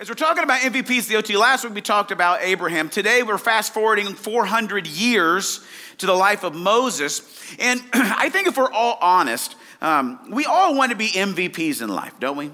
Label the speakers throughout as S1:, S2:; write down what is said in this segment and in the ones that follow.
S1: As we're talking about MVPs the OT, last week we talked about Abraham. Today we're fast forwarding 400 years to the life of Moses. And I think if we're all honest, um, we all want to be MVPs in life, don't we?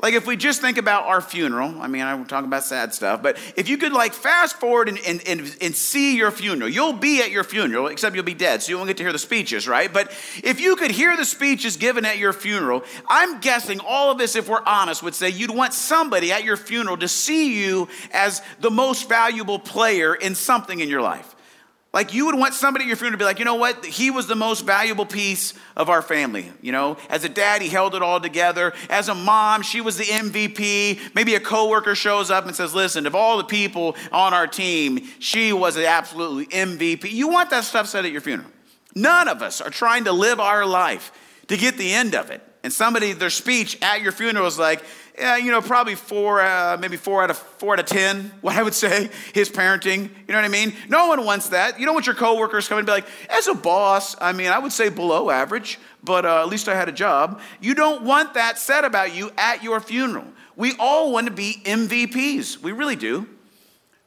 S1: Like if we just think about our funeral, I mean, I'm talking about sad stuff, but if you could like fast forward and, and, and, and, see your funeral, you'll be at your funeral, except you'll be dead, so you won't get to hear the speeches, right? But if you could hear the speeches given at your funeral, I'm guessing all of us, if we're honest, would say you'd want somebody at your funeral to see you as the most valuable player in something in your life. Like you would want somebody at your funeral to be like, you know what? He was the most valuable piece of our family. You know, as a dad, he held it all together. As a mom, she was the MVP. Maybe a coworker shows up and says, listen, of all the people on our team, she was the absolutely MVP. You want that stuff said at your funeral. None of us are trying to live our life to get the end of it. And somebody, their speech at your funeral is like, yeah, you know, probably four, uh, maybe four out of four out of ten. What I would say, his parenting. You know what I mean? No one wants that. You don't want your coworkers coming and be like, as a boss, I mean, I would say below average, but uh, at least I had a job. You don't want that said about you at your funeral. We all want to be MVPs. We really do.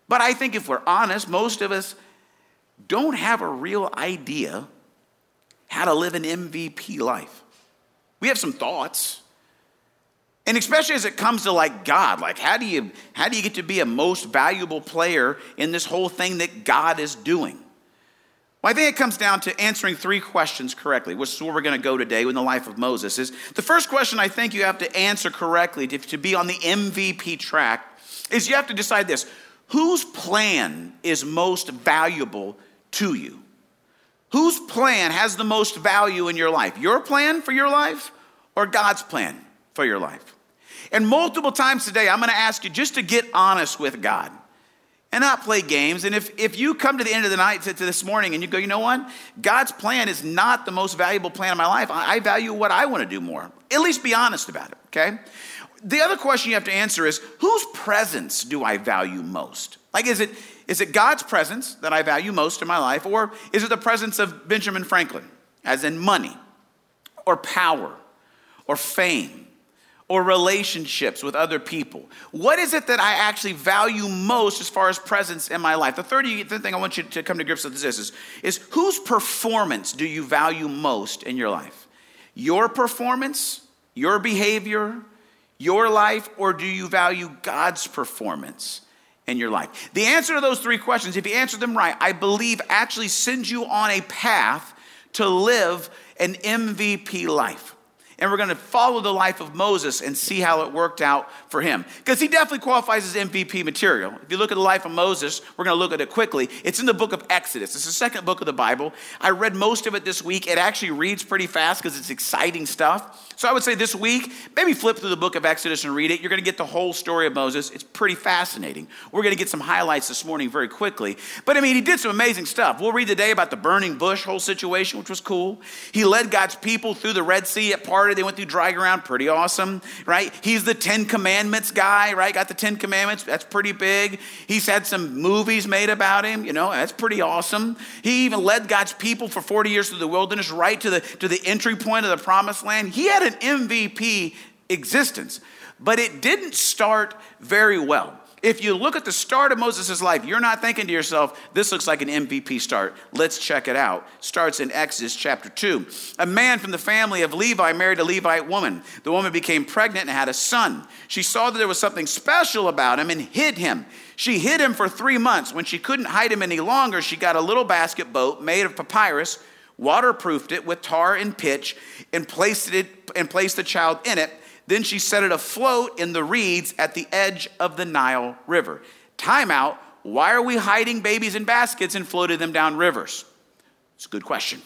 S1: But I think if we're honest, most of us don't have a real idea how to live an MVP life. We have some thoughts. And especially as it comes to like God, like how do you how do you get to be a most valuable player in this whole thing that God is doing? Well, I think it comes down to answering three questions correctly, which is where we're going to go today in the life of Moses. Is the first question I think you have to answer correctly to, to be on the MVP track is you have to decide this: whose plan is most valuable to you? Whose plan has the most value in your life? Your plan for your life or God's plan for your life? And multiple times today, I'm going to ask you just to get honest with God and not play games. And if, if you come to the end of the night to, to, this morning and you go, you know what? God's plan is not the most valuable plan of my life. I, I value what I want to do more. At least be honest about it, okay? The other question you have to answer is whose presence do I value most? Like, is it, is it God's presence that I value most in my life, or is it the presence of Benjamin Franklin, as in money, or power, or fame? Or relationships with other people? What is it that I actually value most as far as presence in my life? The third thing I want you to come to grips with is this is, is whose performance do you value most in your life? Your performance, your behavior, your life, or do you value God's performance in your life? The answer to those three questions, if you answer them right, I believe actually sends you on a path to live an MVP life and we're going to follow the life of Moses and see how it worked out for him. Because he definitely qualifies as MVP material. If you look at the life of Moses, we're going to look at it quickly. It's in the book of Exodus, it's the second book of the Bible. I read most of it this week. It actually reads pretty fast because it's exciting stuff. So I would say this week, maybe flip through the book of Exodus and read it. You're going to get the whole story of Moses. It's pretty fascinating. We're going to get some highlights this morning very quickly. But I mean, he did some amazing stuff. We'll read today about the burning bush whole situation, which was cool. He led God's people through the Red Sea at party. They went through dry ground, pretty awesome, right? He's the Ten Commandments guy, right? Got the Ten Commandments. That's pretty big. He's had some movies made about him. You know, that's pretty awesome. He even led God's people for 40 years through the wilderness, right to the, to the entry point of the promised land. He had an MVP existence, but it didn't start very well. If you look at the start of Moses' life, you're not thinking to yourself, this looks like an MVP start. Let's check it out. Starts in Exodus chapter 2. A man from the family of Levi married a Levite woman. The woman became pregnant and had a son. She saw that there was something special about him and hid him. She hid him for three months. When she couldn't hide him any longer, she got a little basket boat made of papyrus, waterproofed it with tar and pitch, and placed it and placed the child in it. Then she set it afloat in the reeds at the edge of the Nile River. Time out. Why are we hiding babies in baskets and floating them down rivers? It's a good question.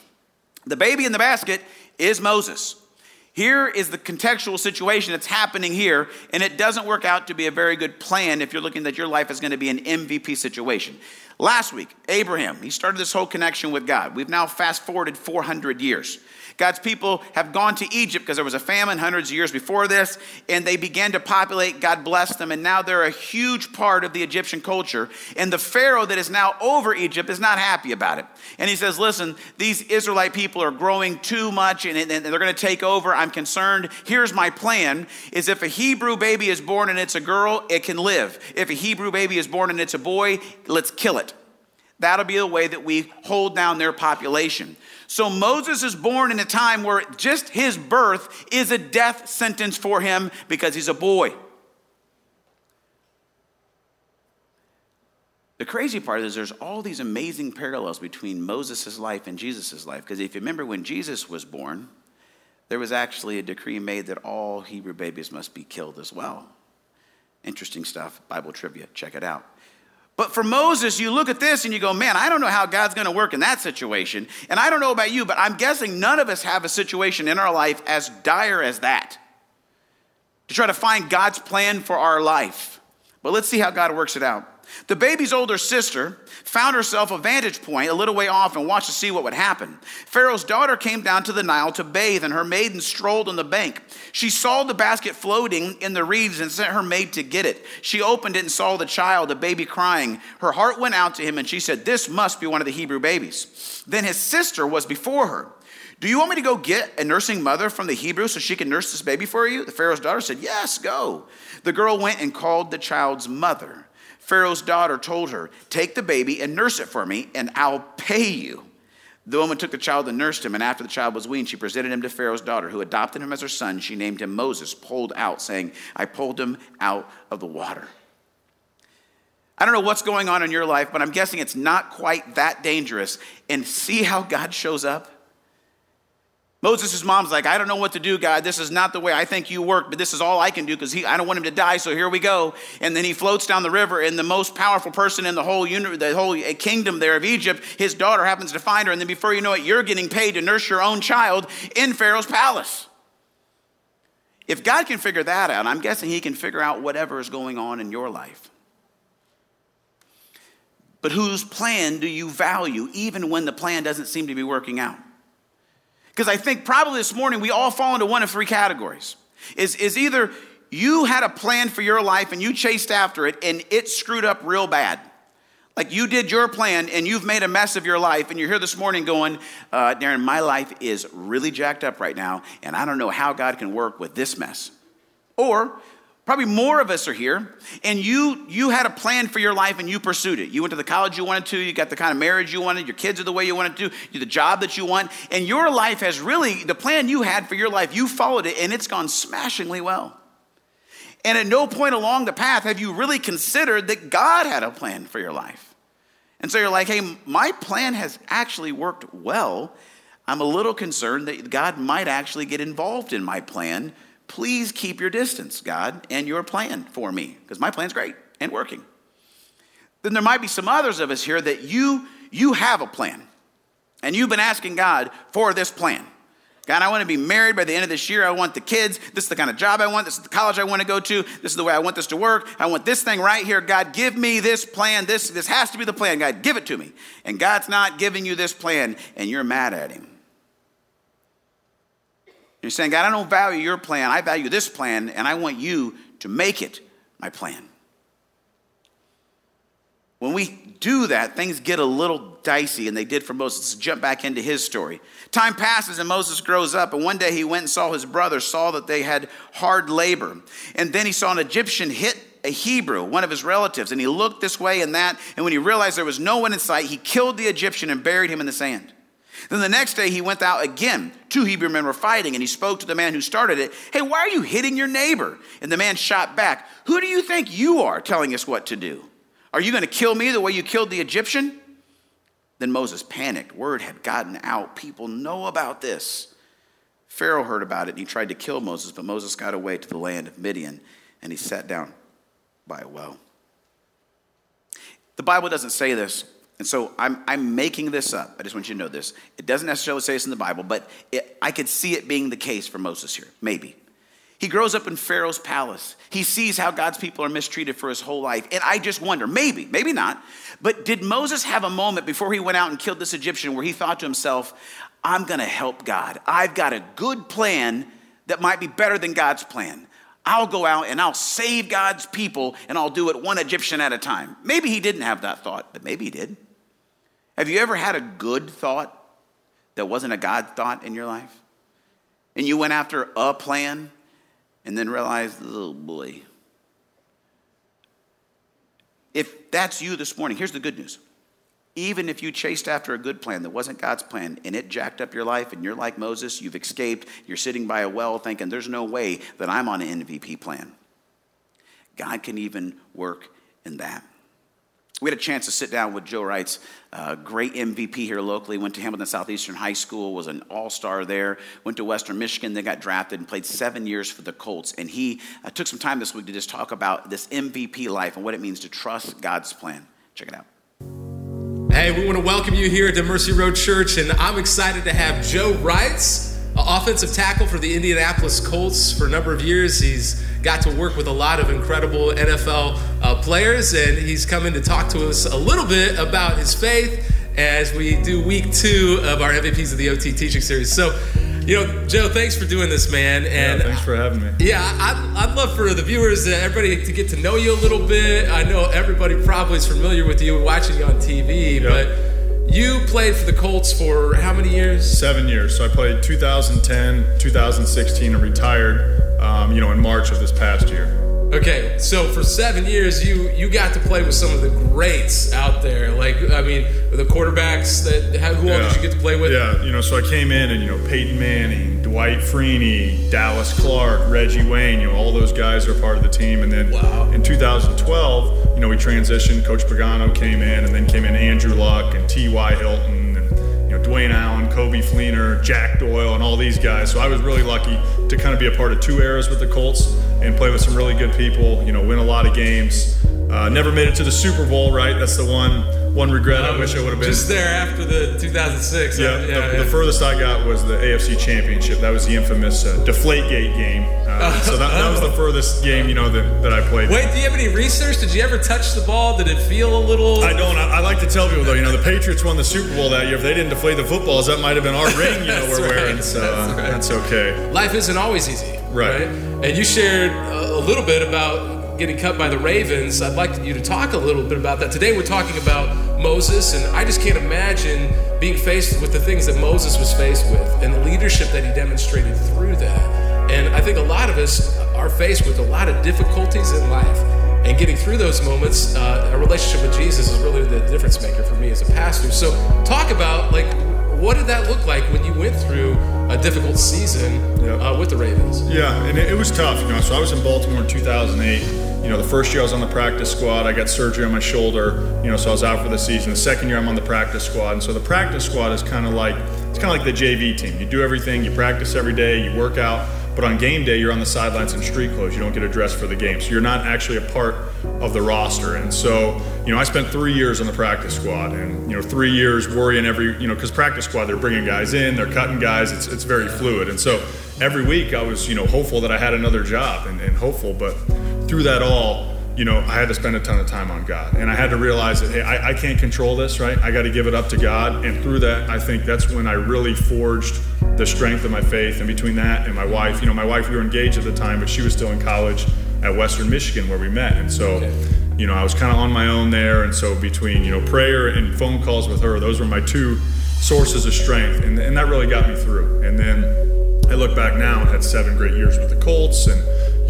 S1: The baby in the basket is Moses. Here is the contextual situation that's happening here, and it doesn't work out to be a very good plan if you're looking that your life is going to be an MVP situation. Last week, Abraham, he started this whole connection with God. We've now fast forwarded 400 years. God's people have gone to Egypt because there was a famine hundreds of years before this, and they began to populate. God blessed them, and now they're a huge part of the Egyptian culture. And the Pharaoh that is now over Egypt is not happy about it. And he says, Listen, these Israelite people are growing too much, and, they're going to take over. I'm concerned. Here's my plan is if a Hebrew baby is born and it's a girl, it can live. If a Hebrew baby is born and it's a boy, let's kill it. That'll be the way that we hold down their population. So Moses is born in a time where just his birth is a death sentence for him because he's a boy. The crazy part is there's all these amazing parallels between Moses' life and Jesus' life. Because if you remember when Jesus was born, there was actually a decree made that all Hebrew babies must be killed as well. Interesting stuff, Bible trivia, check it out. But for Moses, you look at this and you go, man, I don't know how God's going to work in that situation. And I don't know about you, but I'm guessing none of us have a situation in our life as dire as that to try to find God's plan for our life. But let's see how God works it out. The baby's older sister found herself a vantage point a little way off and watched to see what would happen. Pharaoh's daughter came down to the Nile to bathe, and her maiden strolled on the bank. She saw the basket floating in the reeds and sent her maid to get it. She opened it and saw the child, the baby, crying. Her heart went out to him, and she said, This must be one of the Hebrew babies. Then his sister was before her. Do you want me to go get a nursing mother from the Hebrew so she can nurse this baby for you? The Pharaoh's daughter said, Yes, go. The girl went and called the child's mother. Pharaoh's daughter told her, Take the baby and nurse it for me, and I'll pay you. The woman took the child and nursed him, and after the child was weaned, she presented him to Pharaoh's daughter, who adopted him as her son. She named him Moses, pulled out, saying, I pulled him out of the water. I don't know what's going on in your life, but I'm guessing it's not quite that dangerous. And see how God shows up? Moses' mom's like, I don't know what to do, God. This is not the way I think you work, but this is all I can do because I don't want him to die. So here we go. And then he floats down the river, and the most powerful person in the whole the whole eh, kingdom there of Egypt, his daughter happens to find her, and then before you know it, you're getting paid to nurse your own child in Pharaoh's palace. If God can figure that out, I'm guessing he can figure out whatever is going on in your life. But whose plan do you value, even when the plan doesn't seem to be working out? Because I think probably this morning we all fall into one of three categories. Is, is either you had a plan for your life and you chased after it and it screwed up real bad. Like you did your plan and you've made a mess of your life, and you're here this morning going, uh, Darren, my life is really jacked up right now, and I don't know how God can work with this mess. Or Probably more of us are here, and you you had a plan for your life and you pursued it. You went to the college you wanted to, you got the kind of marriage you wanted, your kids are the way you wanted to, you the job that you want, and your life has really the plan you had for your life, you followed it, and it's gone smashingly well. And at no point along the path have you really considered that God had a plan for your life. And so you're like, hey, my plan has actually worked well. I'm a little concerned that God might actually get involved in my plan Please keep your distance, God, and your plan for me, because my plan's great and working. Then there might be some others of us here that you you have a plan. And you've been asking God for this plan. God, I want to be married by the end of this year. I want the kids. This is the kind of job I want. This is the college I want to go to. This is the way I want this to work. I want this thing right here. God, give me this plan. This, this has to be the plan. God, give it to me. And God's not giving you this plan, and you're mad at him. You're saying, God, I don't value your plan. I value this plan, and I want you to make it my plan. When we do that, things get a little dicey, and they did for Moses. Let's jump back into his story. Time passes, and Moses grows up, and one day he went and saw his brother, saw that they had hard labor. And then he saw an Egyptian hit a Hebrew, one of his relatives, and he looked this way and that, and when he realized there was no one in sight, he killed the Egyptian and buried him in the sand. Then the next day he went out again. Two Hebrew men were fighting, and he spoke to the man who started it. Hey, why are you hitting your neighbor? And the man shot back, Who do you think you are telling us what to do? Are you going to kill me the way you killed the Egyptian? Then Moses panicked. Word had gotten out. People know about this. Pharaoh heard about it, and he tried to kill Moses, but Moses got away to the land of Midian, and he sat down by a well. The Bible doesn't say this, and so I'm, I'm making this up. I just want you to know this. It doesn't necessarily say this in the Bible, but it, I could see it being the case for Moses here, maybe. He grows up in Pharaoh's palace. He sees how God's people are mistreated for his whole life. And I just wonder, maybe, maybe not, but did Moses have a moment before he went out and killed this Egyptian where he thought to himself, I'm going to help God. I've got a good plan that might be better than God's plan. I'll go out and I'll save God's people and I'll do it one Egyptian at a time. Maybe he didn't have that thought, but maybe he did. Have you ever had a good thought that wasn't a God thought in your life? and you went after a plan and then realized, oh boy. If that's you this morning, here's the good news. Even if you chased after a good plan that wasn't God's plan and it jacked up your life and you're like Moses, you've escaped, you're sitting by a well thinking, there's no way that I'm on an MVP plan. God can even work in that. We had a chance to sit down with Joe Reitz uh, great MVP here locally. Went to Hamilton Southeastern High School, was an all star there. Went to Western Michigan, then got drafted and played seven years for the Colts. And he uh, took some time this week to just talk about this MVP life and what it means to trust God's plan. Check it out.
S2: Hey, we want to welcome you here to Mercy Road Church, and I'm excited to have Joe Reitz, offensive tackle for the Indianapolis Colts for a number of years. He's got to work with a lot of incredible NFL uh, players, and he's coming to talk to us a little bit about his faith as we do week two of our MVPs of the OT teaching series. So, you know, Joe, thanks for doing this, man.
S3: And yeah, thanks for having me.
S2: Yeah, I'd, I'd love for the viewers, uh, everybody to get to know you a little bit. I know everybody probably is familiar with you watching you on TV, yep. but you played for the Colts for how many years?
S3: Seven years. So I played 2010, 2016, and retired um, you know, in March of this past year.
S2: Okay, so for seven years, you you got to play with some of the greats out there. Like, I mean, the quarterbacks that who yeah. all did you get to play with?
S3: Yeah, you know, so I came in and you know Peyton Manning, Dwight Freeney, Dallas Clark, Reggie Wayne. You know, all those guys are part of the team. And then wow. in 2012, you know, we transitioned. Coach Pagano came in, and then came in Andrew Luck and T.Y. Hilton Dwayne Allen, Coby Fleener, Jack Doyle, and all these guys. So I was really lucky to kind of be a part of two eras with the Colts and play with some really good people. You know, win a lot of games. Uh, never made it to the Super Bowl, right? That's the one one regret. I wish I would have been
S2: just there after the 2006.
S3: Yeah, yeah, the, yeah. the, furthest I got was the AFC Championship. That was the infamous uh, Deflategate game. Uh, so that, that, was the furthest game, you know, that, that I played.
S2: Wait, do you have any research? Did you ever touch the ball? Did it feel a little?
S3: I don't. I, I like to tell people though, you know, the Patriots won the Super Bowl that year. If they didn't deflate the footballs, that might have been our ring. You know, we're right. wearing. So that's, uh, right. that's, okay.
S2: Life isn't always easy,
S3: right? right?
S2: And you shared a little bit about getting cut by the Ravens. I'd like you to talk a little bit about that. Today we're talking about Moses, and I just can't imagine being faced with the things that Moses was faced with and the leadership that he demonstrated through that. And I think a lot of us are faced with a lot of difficulties in life. And getting through those moments, uh, a relationship with Jesus is really the difference maker for me as a pastor. So, talk about like what did that look like when you went through a difficult season yep. uh, with the Ravens?
S3: Yeah, and it, it was tough. You know, so I was in Baltimore in 2008 you know, the first year I was on the practice squad, I got surgery on my shoulder, you know, so I was out for the season. The second year I'm on the practice squad, and so the practice squad is kind of like it's kind of like the JV team. You do everything, you practice every day, you work out, but on game day you're on the sidelines in street clothes. You don't get a dress for the game, so you're not actually a part of the roster. And so, you know, I spent three years on the practice squad, and you know, three years worrying every, you know, because practice squad they're bringing guys in, they're cutting guys. It's it's very fluid, and so every week I was, you know, hopeful that I had another job and, and hopeful, but through that all, you know, I had to spend a ton of time on God. And I had to realize that, hey, I, I can't control this, right? I got to give it up to God. And through that, I think that's when I really forged the strength of my faith. And between that and my wife, you know, my wife, we were engaged at the time, but she was still in college at Western Michigan where we met. And so, okay. you know, I was kind of on my own there. And so between, you know, prayer and phone calls with her, those were my two sources of strength. And, and that really got me through. And then I look back now and had seven great years with the Colts and,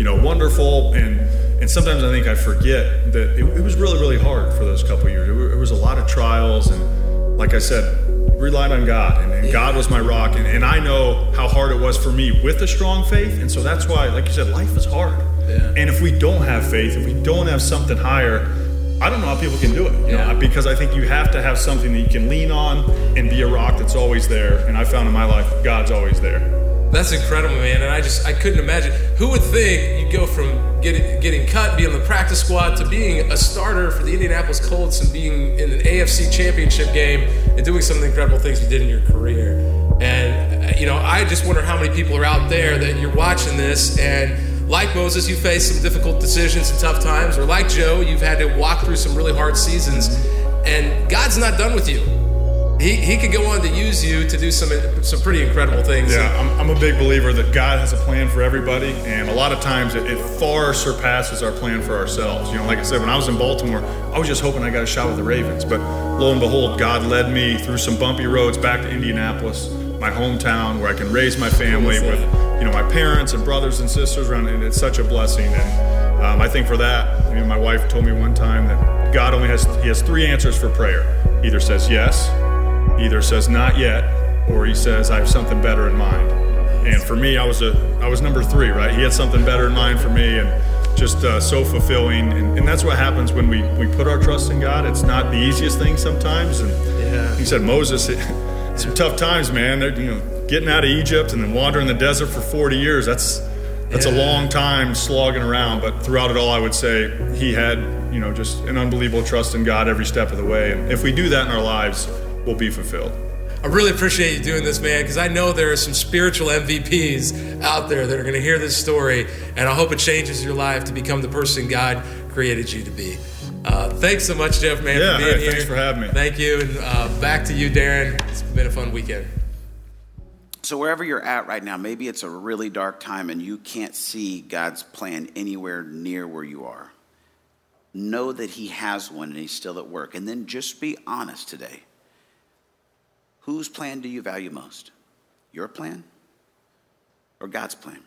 S3: you know, wonderful. And and sometimes I think I forget that it, it was really, really hard for those couple years. It, it, was a lot of trials, and like I said, relied on God, and, and God was my rock. And, and, I know how hard it was for me with a strong faith, and so that's why, like you said, life is hard. Yeah. And if we don't have faith, if we don't have something higher, I don't know how people can do it. yeah. Know, because I think you have to have something that you can lean on and be a rock that's always there. And I found in my life, God's always there.
S2: That's incredible, man. And I just I couldn't imagine who would think you'd go from getting getting cut, being on the practice squad, to being a starter for the Indianapolis Colts and being in an AFC Championship game and doing some of the incredible things you did in your career. And uh, you know, I just wonder how many people are out there that you're watching this and like Moses, you faced some difficult decisions and tough times, or like Joe, you've had to walk through some really hard seasons, and God's not done with you he, he could go on to use you to do some some pretty incredible things.
S3: Yeah, I'm, I'm a big believer that God has a plan for everybody, and a lot of times it, it, far surpasses our plan for ourselves. You know, like I said, when I was in Baltimore, I was just hoping I got a shot with the Ravens, but lo and behold, God led me through some bumpy roads back to Indianapolis. my hometown where I can raise my family with you know my parents and brothers and sisters around, and it's such a blessing. And um, I think for that, I mean, my wife told me one time that God only has He has three answers for prayer. Either says yes, either says not yet, or He says I have something better in mind. And for me, I was a I was number three, right? He had something better in mind for me, and just uh, so fulfilling. And, and, that's what happens when we, we put our trust in God. It's not the easiest thing sometimes. And yeah. he said, Moses, it, some tough times, man. They're, you know, getting out of Egypt and then wandering the desert for 40 years. That's that's yeah. a long time slogging around. But throughout it all, I would say he had, you know, just an unbelievable trust in God every step of the way. And if we do that in our lives, we'll be fulfilled.
S2: I really appreciate you doing this, man, because I know there are some spiritual MVPs out there that are going to hear this story, and I hope it changes your life to become the person God created you to be. Uh, thanks so much, Jeff, man,
S3: yeah,
S2: for being
S3: hey,
S2: here.
S3: Thanks for having me.
S2: Thank you, and uh, back to you, Darren. It's been a fun weekend.
S1: So, wherever you're at right now, maybe it's a really dark time and you can't see God's plan anywhere near where you are. Know that He has one and He's still at work. And then just be honest today. Whose plan do you value most? Your plan or God's plan?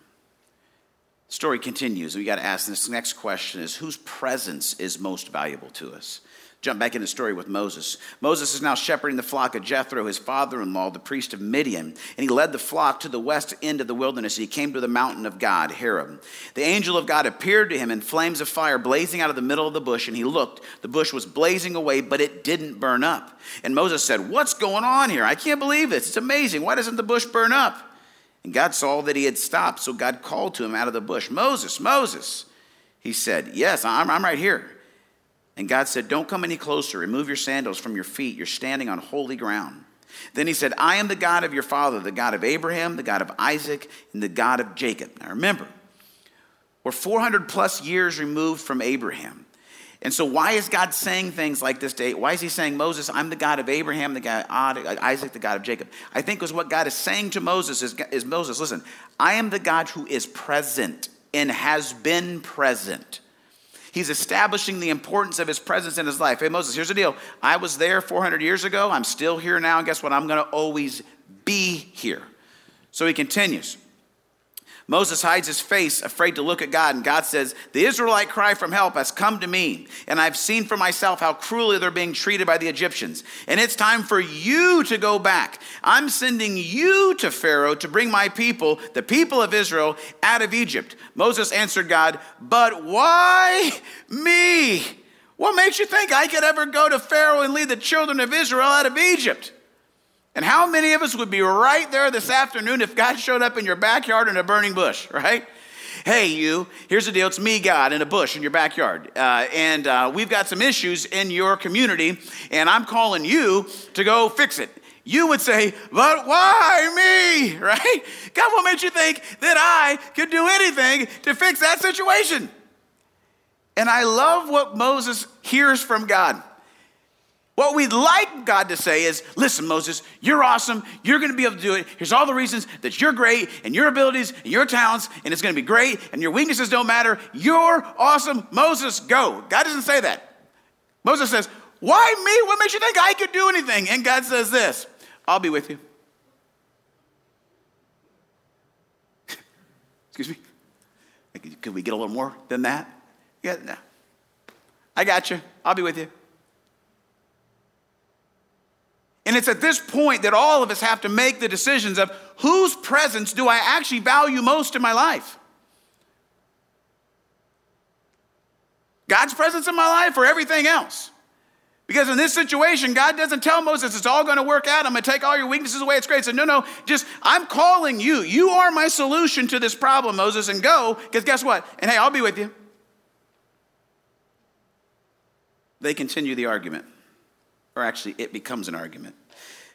S1: The story continues. We got to ask this next question is whose presence is most valuable to us? Jump back in the story with Moses. Moses is now shepherding the flock of Jethro, his father in law, the priest of Midian, and he led the flock to the west end of the wilderness. He came to the mountain of God, Horeb. The angel of God appeared to him in flames of fire blazing out of the middle of the bush, and he looked. The bush was blazing away, but it didn't burn up. And Moses said, What's going on here? I can't believe this. It's amazing. Why doesn't the bush burn up? And God saw that he had stopped, so God called to him out of the bush, Moses, Moses. He said, Yes, I'm, I'm right here. And God said, Don't come any closer. Remove your sandals from your feet. You're standing on holy ground. Then he said, I am the God of your father, the God of Abraham, the God of Isaac, and the God of Jacob. Now remember, we're 400 plus years removed from Abraham. And so, why is God saying things like this today? Why is he saying, Moses, I'm the God of Abraham, the God of Isaac, the God of Jacob? I think because what God is saying to Moses is, is Moses, listen, I am the God who is present and has been present. He's establishing the importance of his presence in his life. Hey, Moses, here's the deal. I was there 400 years ago. I'm still here now. And guess what? I'm going to always be here. So he continues. Moses hides his face, afraid to look at God, and God says, The Israelite cry from help has come to me, and I've seen for myself how cruelly they're being treated by the Egyptians. And it's time for you to go back. I'm sending you to Pharaoh to bring my people, the people of Israel, out of Egypt. Moses answered God, But why me? What makes you think I could ever go to Pharaoh and lead the children of Israel out of Egypt? And how many of us would be right there this afternoon if God showed up in your backyard in a burning bush, right? Hey, you, here's the deal. It's me, God, in a bush in your backyard. Uh, and uh, we've got some issues in your community, and I'm calling you to go fix it. You would say, but why me, right? God, what made you think that I could do anything to fix that situation? And I love what Moses hears from God. What we'd like God to say is, listen, Moses, you're awesome. You're going to be able to do it. Here's all the reasons that you're great and your abilities and your talents, and it's going to be great, and your weaknesses don't matter. You're awesome. Moses, go. God doesn't say that. Moses says, why me? What makes you think I could do anything? And God says this I'll be with you. Excuse me? Could we get a little more than that? Yeah, no. I got you. I'll be with you. And it's at this point that all of us have to make the decisions of whose presence do I actually value most in my life? God's presence in my life or everything else? Because in this situation, God doesn't tell Moses it's all going to work out. I'm going to take all your weaknesses away. It's great. Said, no, no, just I'm calling you. You are my solution to this problem, Moses, and go. Because guess what? And hey, I'll be with you. They continue the argument or actually it becomes an argument.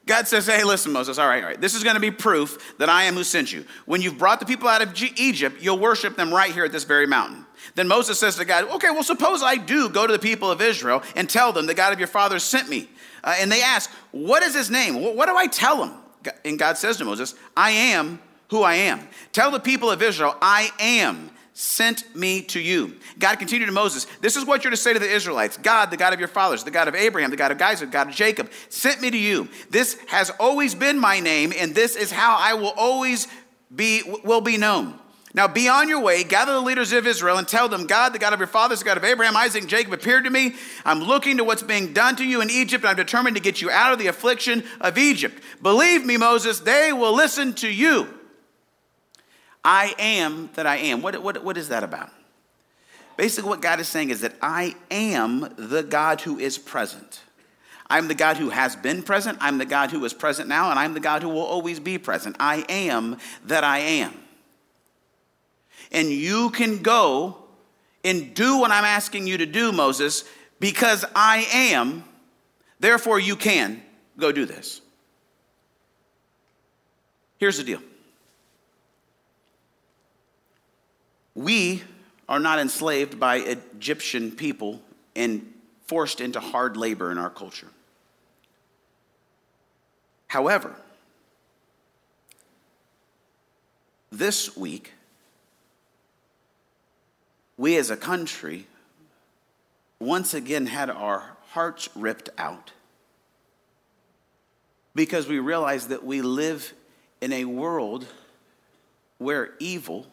S1: God says, Hey, listen, Moses, all right, all right. This is going to be proof that I am who sent you. When you've brought the people out of Egypt, you'll worship them right here at this very mountain. Then Moses says to God, Okay, well, suppose I do go to the people of Israel and tell them the God of your fathers sent me. Uh, and they ask, What is his name? What, what do I tell them? And God says to Moses, I am who I am. Tell the people of Israel, I am sent me to you. God continued to Moses, This is what you're to say to the Israelites God, the God of your fathers, the God of Abraham, the God of Isaac, the God of Jacob, sent me to you. This has always been my name, and this is how I will always be, will be known. Now be on your way, gather the leaders of Israel, and tell them, God, the God of your fathers, the God of Abraham, Isaac, and Jacob, appeared to me. I'm looking to what's being done to you in Egypt, and I'm determined to get you out of the affliction of Egypt. Believe me, Moses, they will listen to you. I am that I am. What, what, what is that about? Basically, what God is saying is that I am the God who is present. I'm the God who has been present, I'm the God who is present now, and I'm the God who will always be present. I am that I am. And you can go and do what I'm asking you to do, Moses, because I am, therefore you can go do this. Here's the deal we are not enslaved by Egyptian people and forced into hard labor in our culture. However, this week, we as a country once again had our hearts ripped out because we realized that we live in a world where evil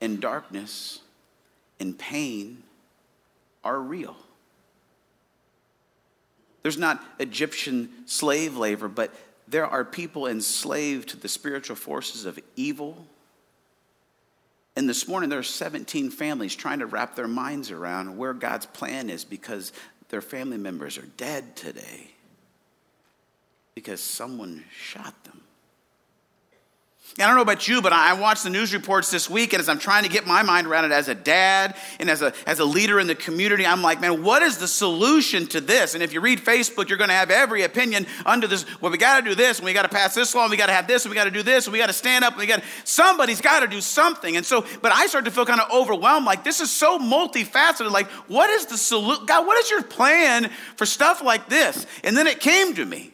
S1: and darkness and pain are real. There's not Egyptian slave labor, but there are people enslaved to the spiritual forces of evil and this morning, there are 17 families trying to wrap their minds around where God's plan is because their family members are dead today because someone shot them. I don't know about you, but I watched the news reports this week, and as I'm trying to get my mind around it as a dad and as a, as a leader in the community, I'm like, man, what is the solution to this? And if you read Facebook, you're going to have every opinion under this. Well, we got to do this, and we got to pass this law, and we got to have this, and we got to do this, and we got to stand up, and we got somebody's got to do something. And so, but I started to feel kind of overwhelmed. Like this is so multifaceted. Like, what is the solution? God, what is your plan for stuff like this? And then it came to me.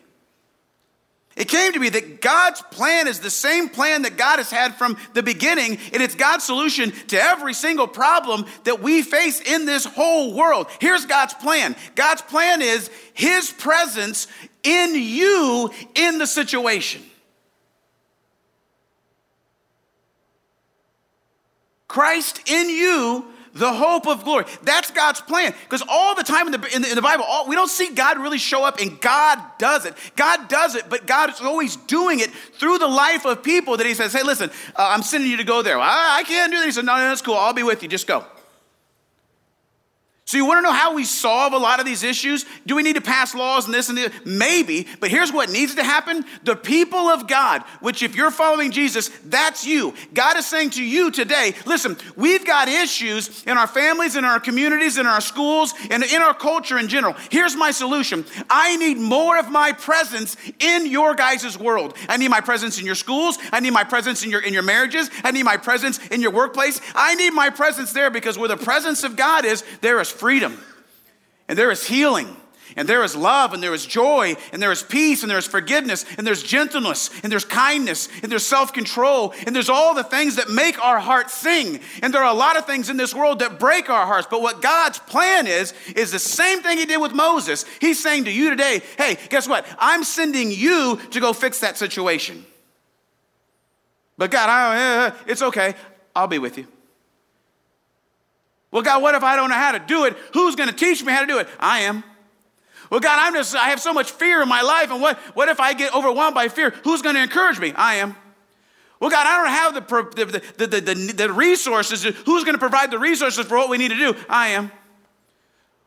S1: It came to me that God's plan is the same plan that God has had from the beginning, and it's God's solution to every single problem that we face in this whole world. Here's God's plan God's plan is His presence in you in the situation. Christ in you the hope of glory. That's God's plan. Because all the time in the, in the, in the Bible, all, we don't see God really show up and God does it. God does it, but God is always doing it through the life of people that He says, hey, listen, uh, I'm sending you to go there. Well, I, I can't do that. He said, no, no, that's cool. I'll be with you. Just go. So, you want to know how we solve a lot of these issues? Do we need to pass laws and this and this? Maybe, but here's what needs to happen. The people of God, which if you're following Jesus, that's you. God is saying to you today, listen, we've got issues in our families, in our communities, in our schools, and in our culture in general. Here's my solution I need more of my presence in your guys' world. I need my presence in your schools. I need my presence in your, in your marriages. I need my presence in your workplace. I need my presence there because where the presence of God is, there is freedom, and there is healing, and there is love, and there is joy, and there is peace, and there is forgiveness, and there's gentleness, and there's kindness, and there's self control, and there's all the things that make our hearts sing. And there are a lot of things in this world that break our hearts. But what God's plan is, is the same thing He did with Moses. He's saying to you today, hey, guess what? I'm sending you to go fix that situation. But God, I, uh, it's okay. I'll be with you. Well, God, what if I don't know how to do it? Who's going to teach me how to do it? I am. Well, God, I'm just, I have so much fear in my life, and what, what if I get overwhelmed by fear? Who's going to encourage me? I am. Well, God, I don't have the, the, the, the, the resources. Who's going to provide the resources for what we need to do? I am.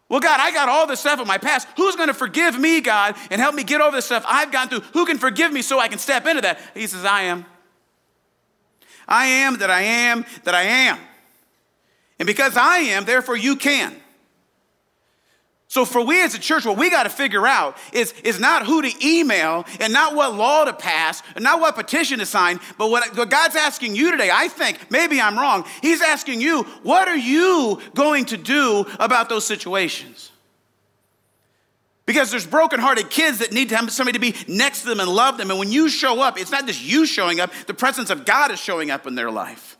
S1: Well, God, I got all this stuff in my past. Who's going to forgive me, God, and help me get over the stuff I've gone through? Who can forgive me so I can step into that? He says, I am. I am that I am that I am. And because I am, therefore you can. So for we as a church, what we got to figure out is, is not who to email and not what law to pass and not what petition to sign, but what, what God's asking you today, I think, maybe I'm wrong, He's asking you, what are you going to do about those situations? Because there's brokenhearted kids that need to have somebody to be next to them and love them. And when you show up, it's not just you showing up, the presence of God is showing up in their life.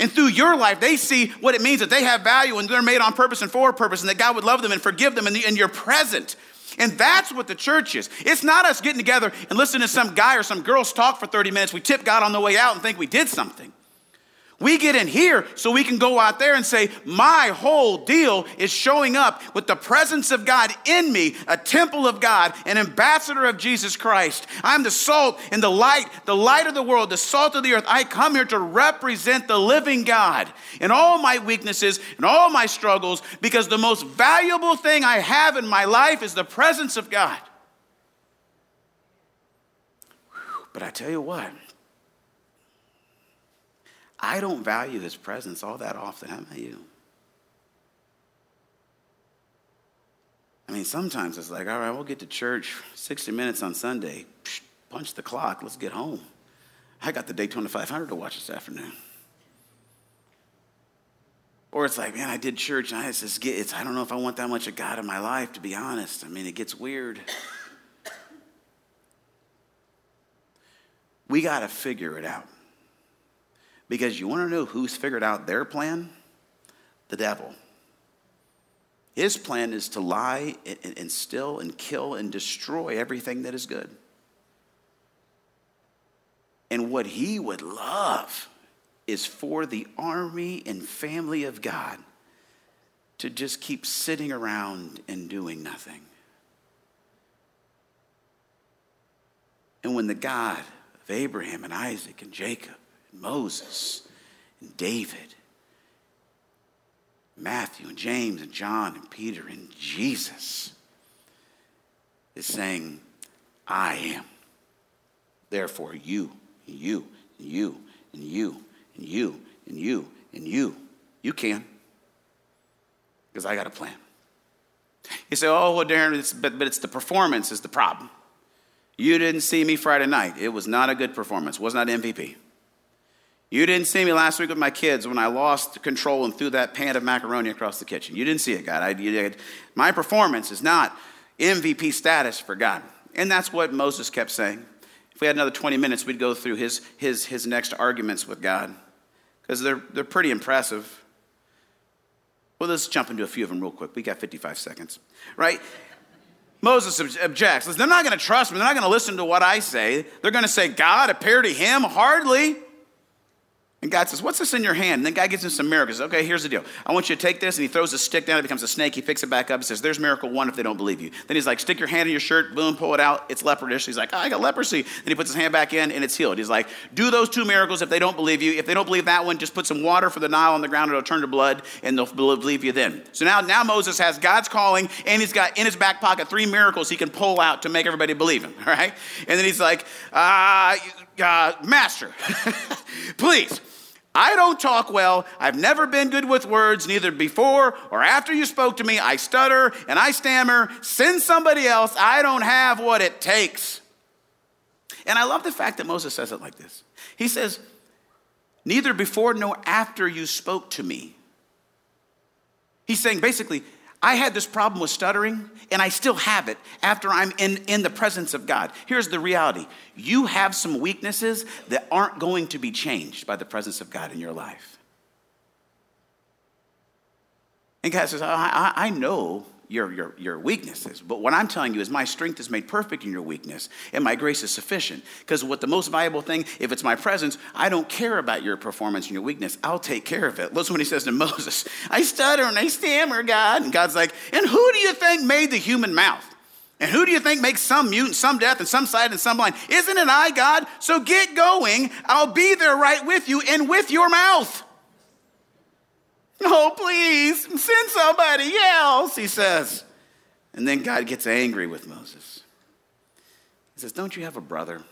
S1: And through your life, they see what it means that they have value and they're made on purpose and for a purpose, and that God would love them and forgive them, and, the, and you're present. And that's what the church is. It's not us getting together and listening to some guy or some girls talk for 30 minutes. We tip God on the way out and think we did something. We get in here so we can go out there and say, My whole deal is showing up with the presence of God in me, a temple of God, an ambassador of Jesus Christ. I'm the salt and the light, the light of the world, the salt of the earth. I come here to represent the living God in all my weaknesses and all my struggles because the most valuable thing I have in my life is the presence of God. But I tell you what, I don't value his presence all that often. How about you? I mean, sometimes it's like, all right, we'll get to church 60 minutes on Sunday. Psh, punch the clock. Let's get home. I got the Daytona 500 to watch this afternoon. Or it's like, man, I did church and I just get, it's, I don't know if I want that much of God in my life, to be honest. I mean, it gets weird. We got to figure it out. Because you want to know who's figured out their plan? The devil. His plan is to lie and, steal and kill and destroy everything that is good. And what he would love is for the army and family of God to just keep sitting around and doing nothing. And when the God of Abraham and Isaac and Jacob and Moses and David, Matthew and James and John and Peter and Jesus is saying, I am. Therefore, you, and you, and you, and you, and you, and you, and you, you can. Because I got a plan. You say, oh, well, Darren, it's, but, but it's the performance is the problem. You didn't see me Friday night. It was not a good performance. Was not MVP. You didn't see me last week with my kids when I lost control and threw that pan of macaroni across the kitchen. You didn't see it, God. I, you, my performance is not MVP status for God. And that's what Moses kept saying. If we had another 20 minutes, we'd go through his, his, his next arguments with God because they're, they're pretty impressive. Well, let's jump into a few of them real quick. We got 55 seconds, right? Moses objects. They're not going to trust me. They're not going to listen to what I say. They're going to say, God, appear to him? Hardly. And God says, What's this in your hand? And then God gives him some miracles. Okay, here's the deal. I want you to take this. And he throws a stick down. It becomes a snake. He picks it back up He says, There's miracle one if they don't believe you. Then he's like, Stick your hand in your shirt. Boom, pull it out. It's leprous. He's like, oh, I got leprosy. Then he puts his hand back in and it's healed. He's like, Do those two miracles if they don't believe you. If they don't believe that one, just put some water for the Nile on the ground. It'll turn to blood and they'll believe you then. So now, now Moses has God's calling and he's got in his back pocket three miracles he can pull out to make everybody believe him. All right? And then he's like, uh, uh Master, please I don't talk well. I've never been good with words, neither before or after you spoke to me. I stutter and I stammer. Send somebody else. I don't have what it takes. And I love the fact that Moses says it like this. He says, Neither before nor after you spoke to me. He's saying basically, I had this problem with stuttering, and I still have it after I'm in, in the presence of God. Here's the reality you have some weaknesses that aren't going to be changed by the presence of God in your life. And God says, I, I, I know your, your, your weaknesses. But what I'm telling you is my strength is made perfect in your weakness, and my grace is sufficient. Because what the most valuable thing, if it's my presence, I don't care about your performance and your weakness. I'll take care of it. Listen when he says to Moses, I stutter and I stammer, God. And God's like, and who do you think made the human mouth? And who do you think makes some mute and some deaf and some sight and some blind? Isn't it I, God? So get going. I'll be there right with you and with your mouth. Oh, please, send somebody else, he says. And then God gets angry with Moses. He says, Don't you have a brother?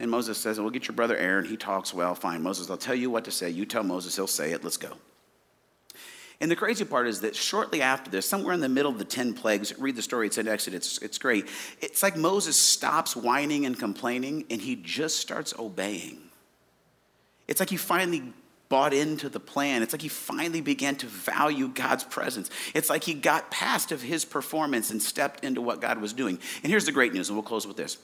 S1: And Moses says, Well, get your brother Aaron. He talks well. Fine. Moses, I'll tell you what to say. You tell Moses, he'll say it. Let's go. And the crazy part is that shortly after this, somewhere in the middle of the 10 plagues, read the story, it's in Exodus, it's, it's great. It's like Moses stops whining and complaining and he just starts obeying. It's like he finally bought into the plan. It's like he finally began to value God's presence. It's like he got past of his performance and stepped into what God was doing. And here's the great news, and we'll close with this.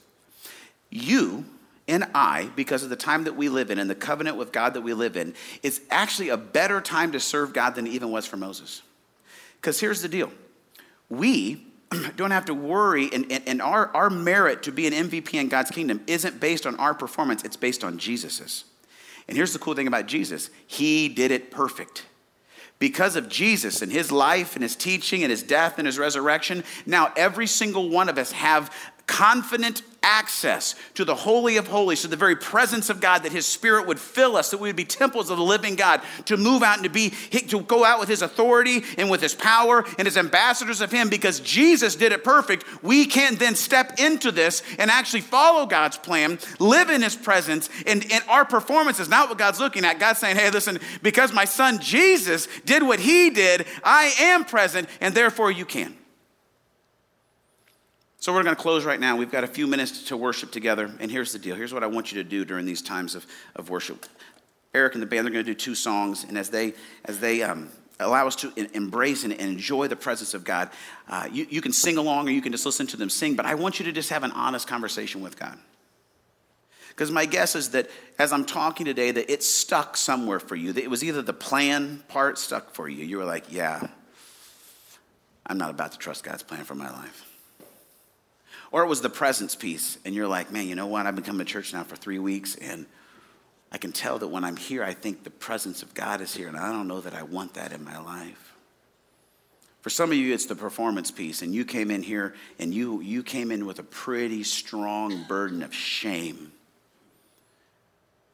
S1: You and I, because of the time that we live in and the covenant with God that we live in, it's actually a better time to serve God than it even was for Moses. Because here's the deal we don't have to worry, and, and, and, our, our merit to be an MVP in God's kingdom isn't based on our performance, it's based on Jesus's. And here's the cool thing about Jesus He did it perfect. Because of Jesus and his life and his teaching and his death and his resurrection, now every single one of us have confident access to the Holy of Holies, to the very presence of God, that His Spirit would fill us, that we would be temples of the living God, to move out and to be to go out with His authority and with His power and as ambassadors of Him, because Jesus did it perfect. We can then step into this and actually follow God's plan, live in His presence, and, and our performance is not what God's looking at. God's saying, "Hey, listen, because my Son Jesus did what He did, I am present, and therefore you can." So we're going to close right now. We've got a few minutes to worship together. And here's the deal. Here's what I want you to do during these times of, of worship. Eric and the band, they're going to do two songs. And as they, as they um, allow us to embrace and enjoy the presence of God, uh, you, you can sing along or you can just listen to them sing. But I want you to just have an honest conversation with God. Because my guess is that as I'm talking today, that it stuck somewhere for you. That it was either the plan part stuck for you. You were like, yeah, I'm not about to trust God's plan for my life. Or it was the presence piece, and you're like, man, you know what? I've been coming to church now for three weeks, and I can tell that when I'm here, I think the presence of God is here, and I don't know that I want that in my life. For some of you, it's the performance piece, and you came in here and you, you came in with a pretty strong burden of shame.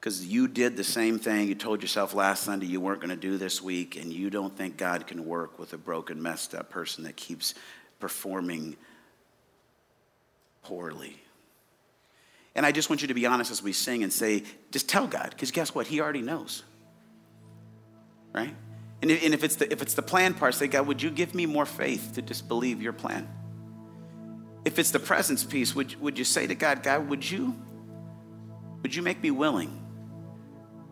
S1: Because you did the same thing you told yourself last Sunday you weren't going to do this week, and you don't think God can work with a broken, messed up person that keeps performing poorly. And I just want you to be honest as we sing and say, just tell God, because guess what? He already knows. Right? And if it's, the, if it's the plan part, say, God, would you give me more faith to disbelieve your plan? If it's the presence piece, would, would you say to God, God, would you, would you make me willing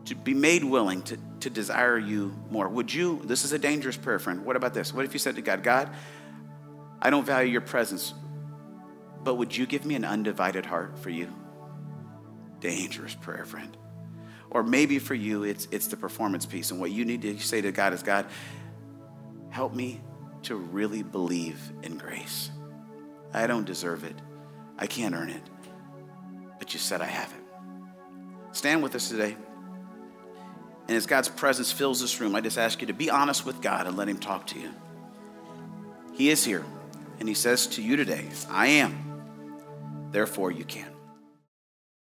S1: to be made willing to, to desire you more? Would you, this is a dangerous prayer, friend. What about this? What if you said to God, God, I don't value your presence, but would you give me an undivided heart for you? Dangerous prayer, friend. Or maybe for you, it's, it's the performance piece. And what you need to say to God is God, help me to really believe in grace. I don't deserve it, I can't earn it. But you said I have it. Stand with us today. And as God's presence fills this room, I just ask you to be honest with God and let Him talk to you. He is here, and He says to you today, I am. Therefore, you can.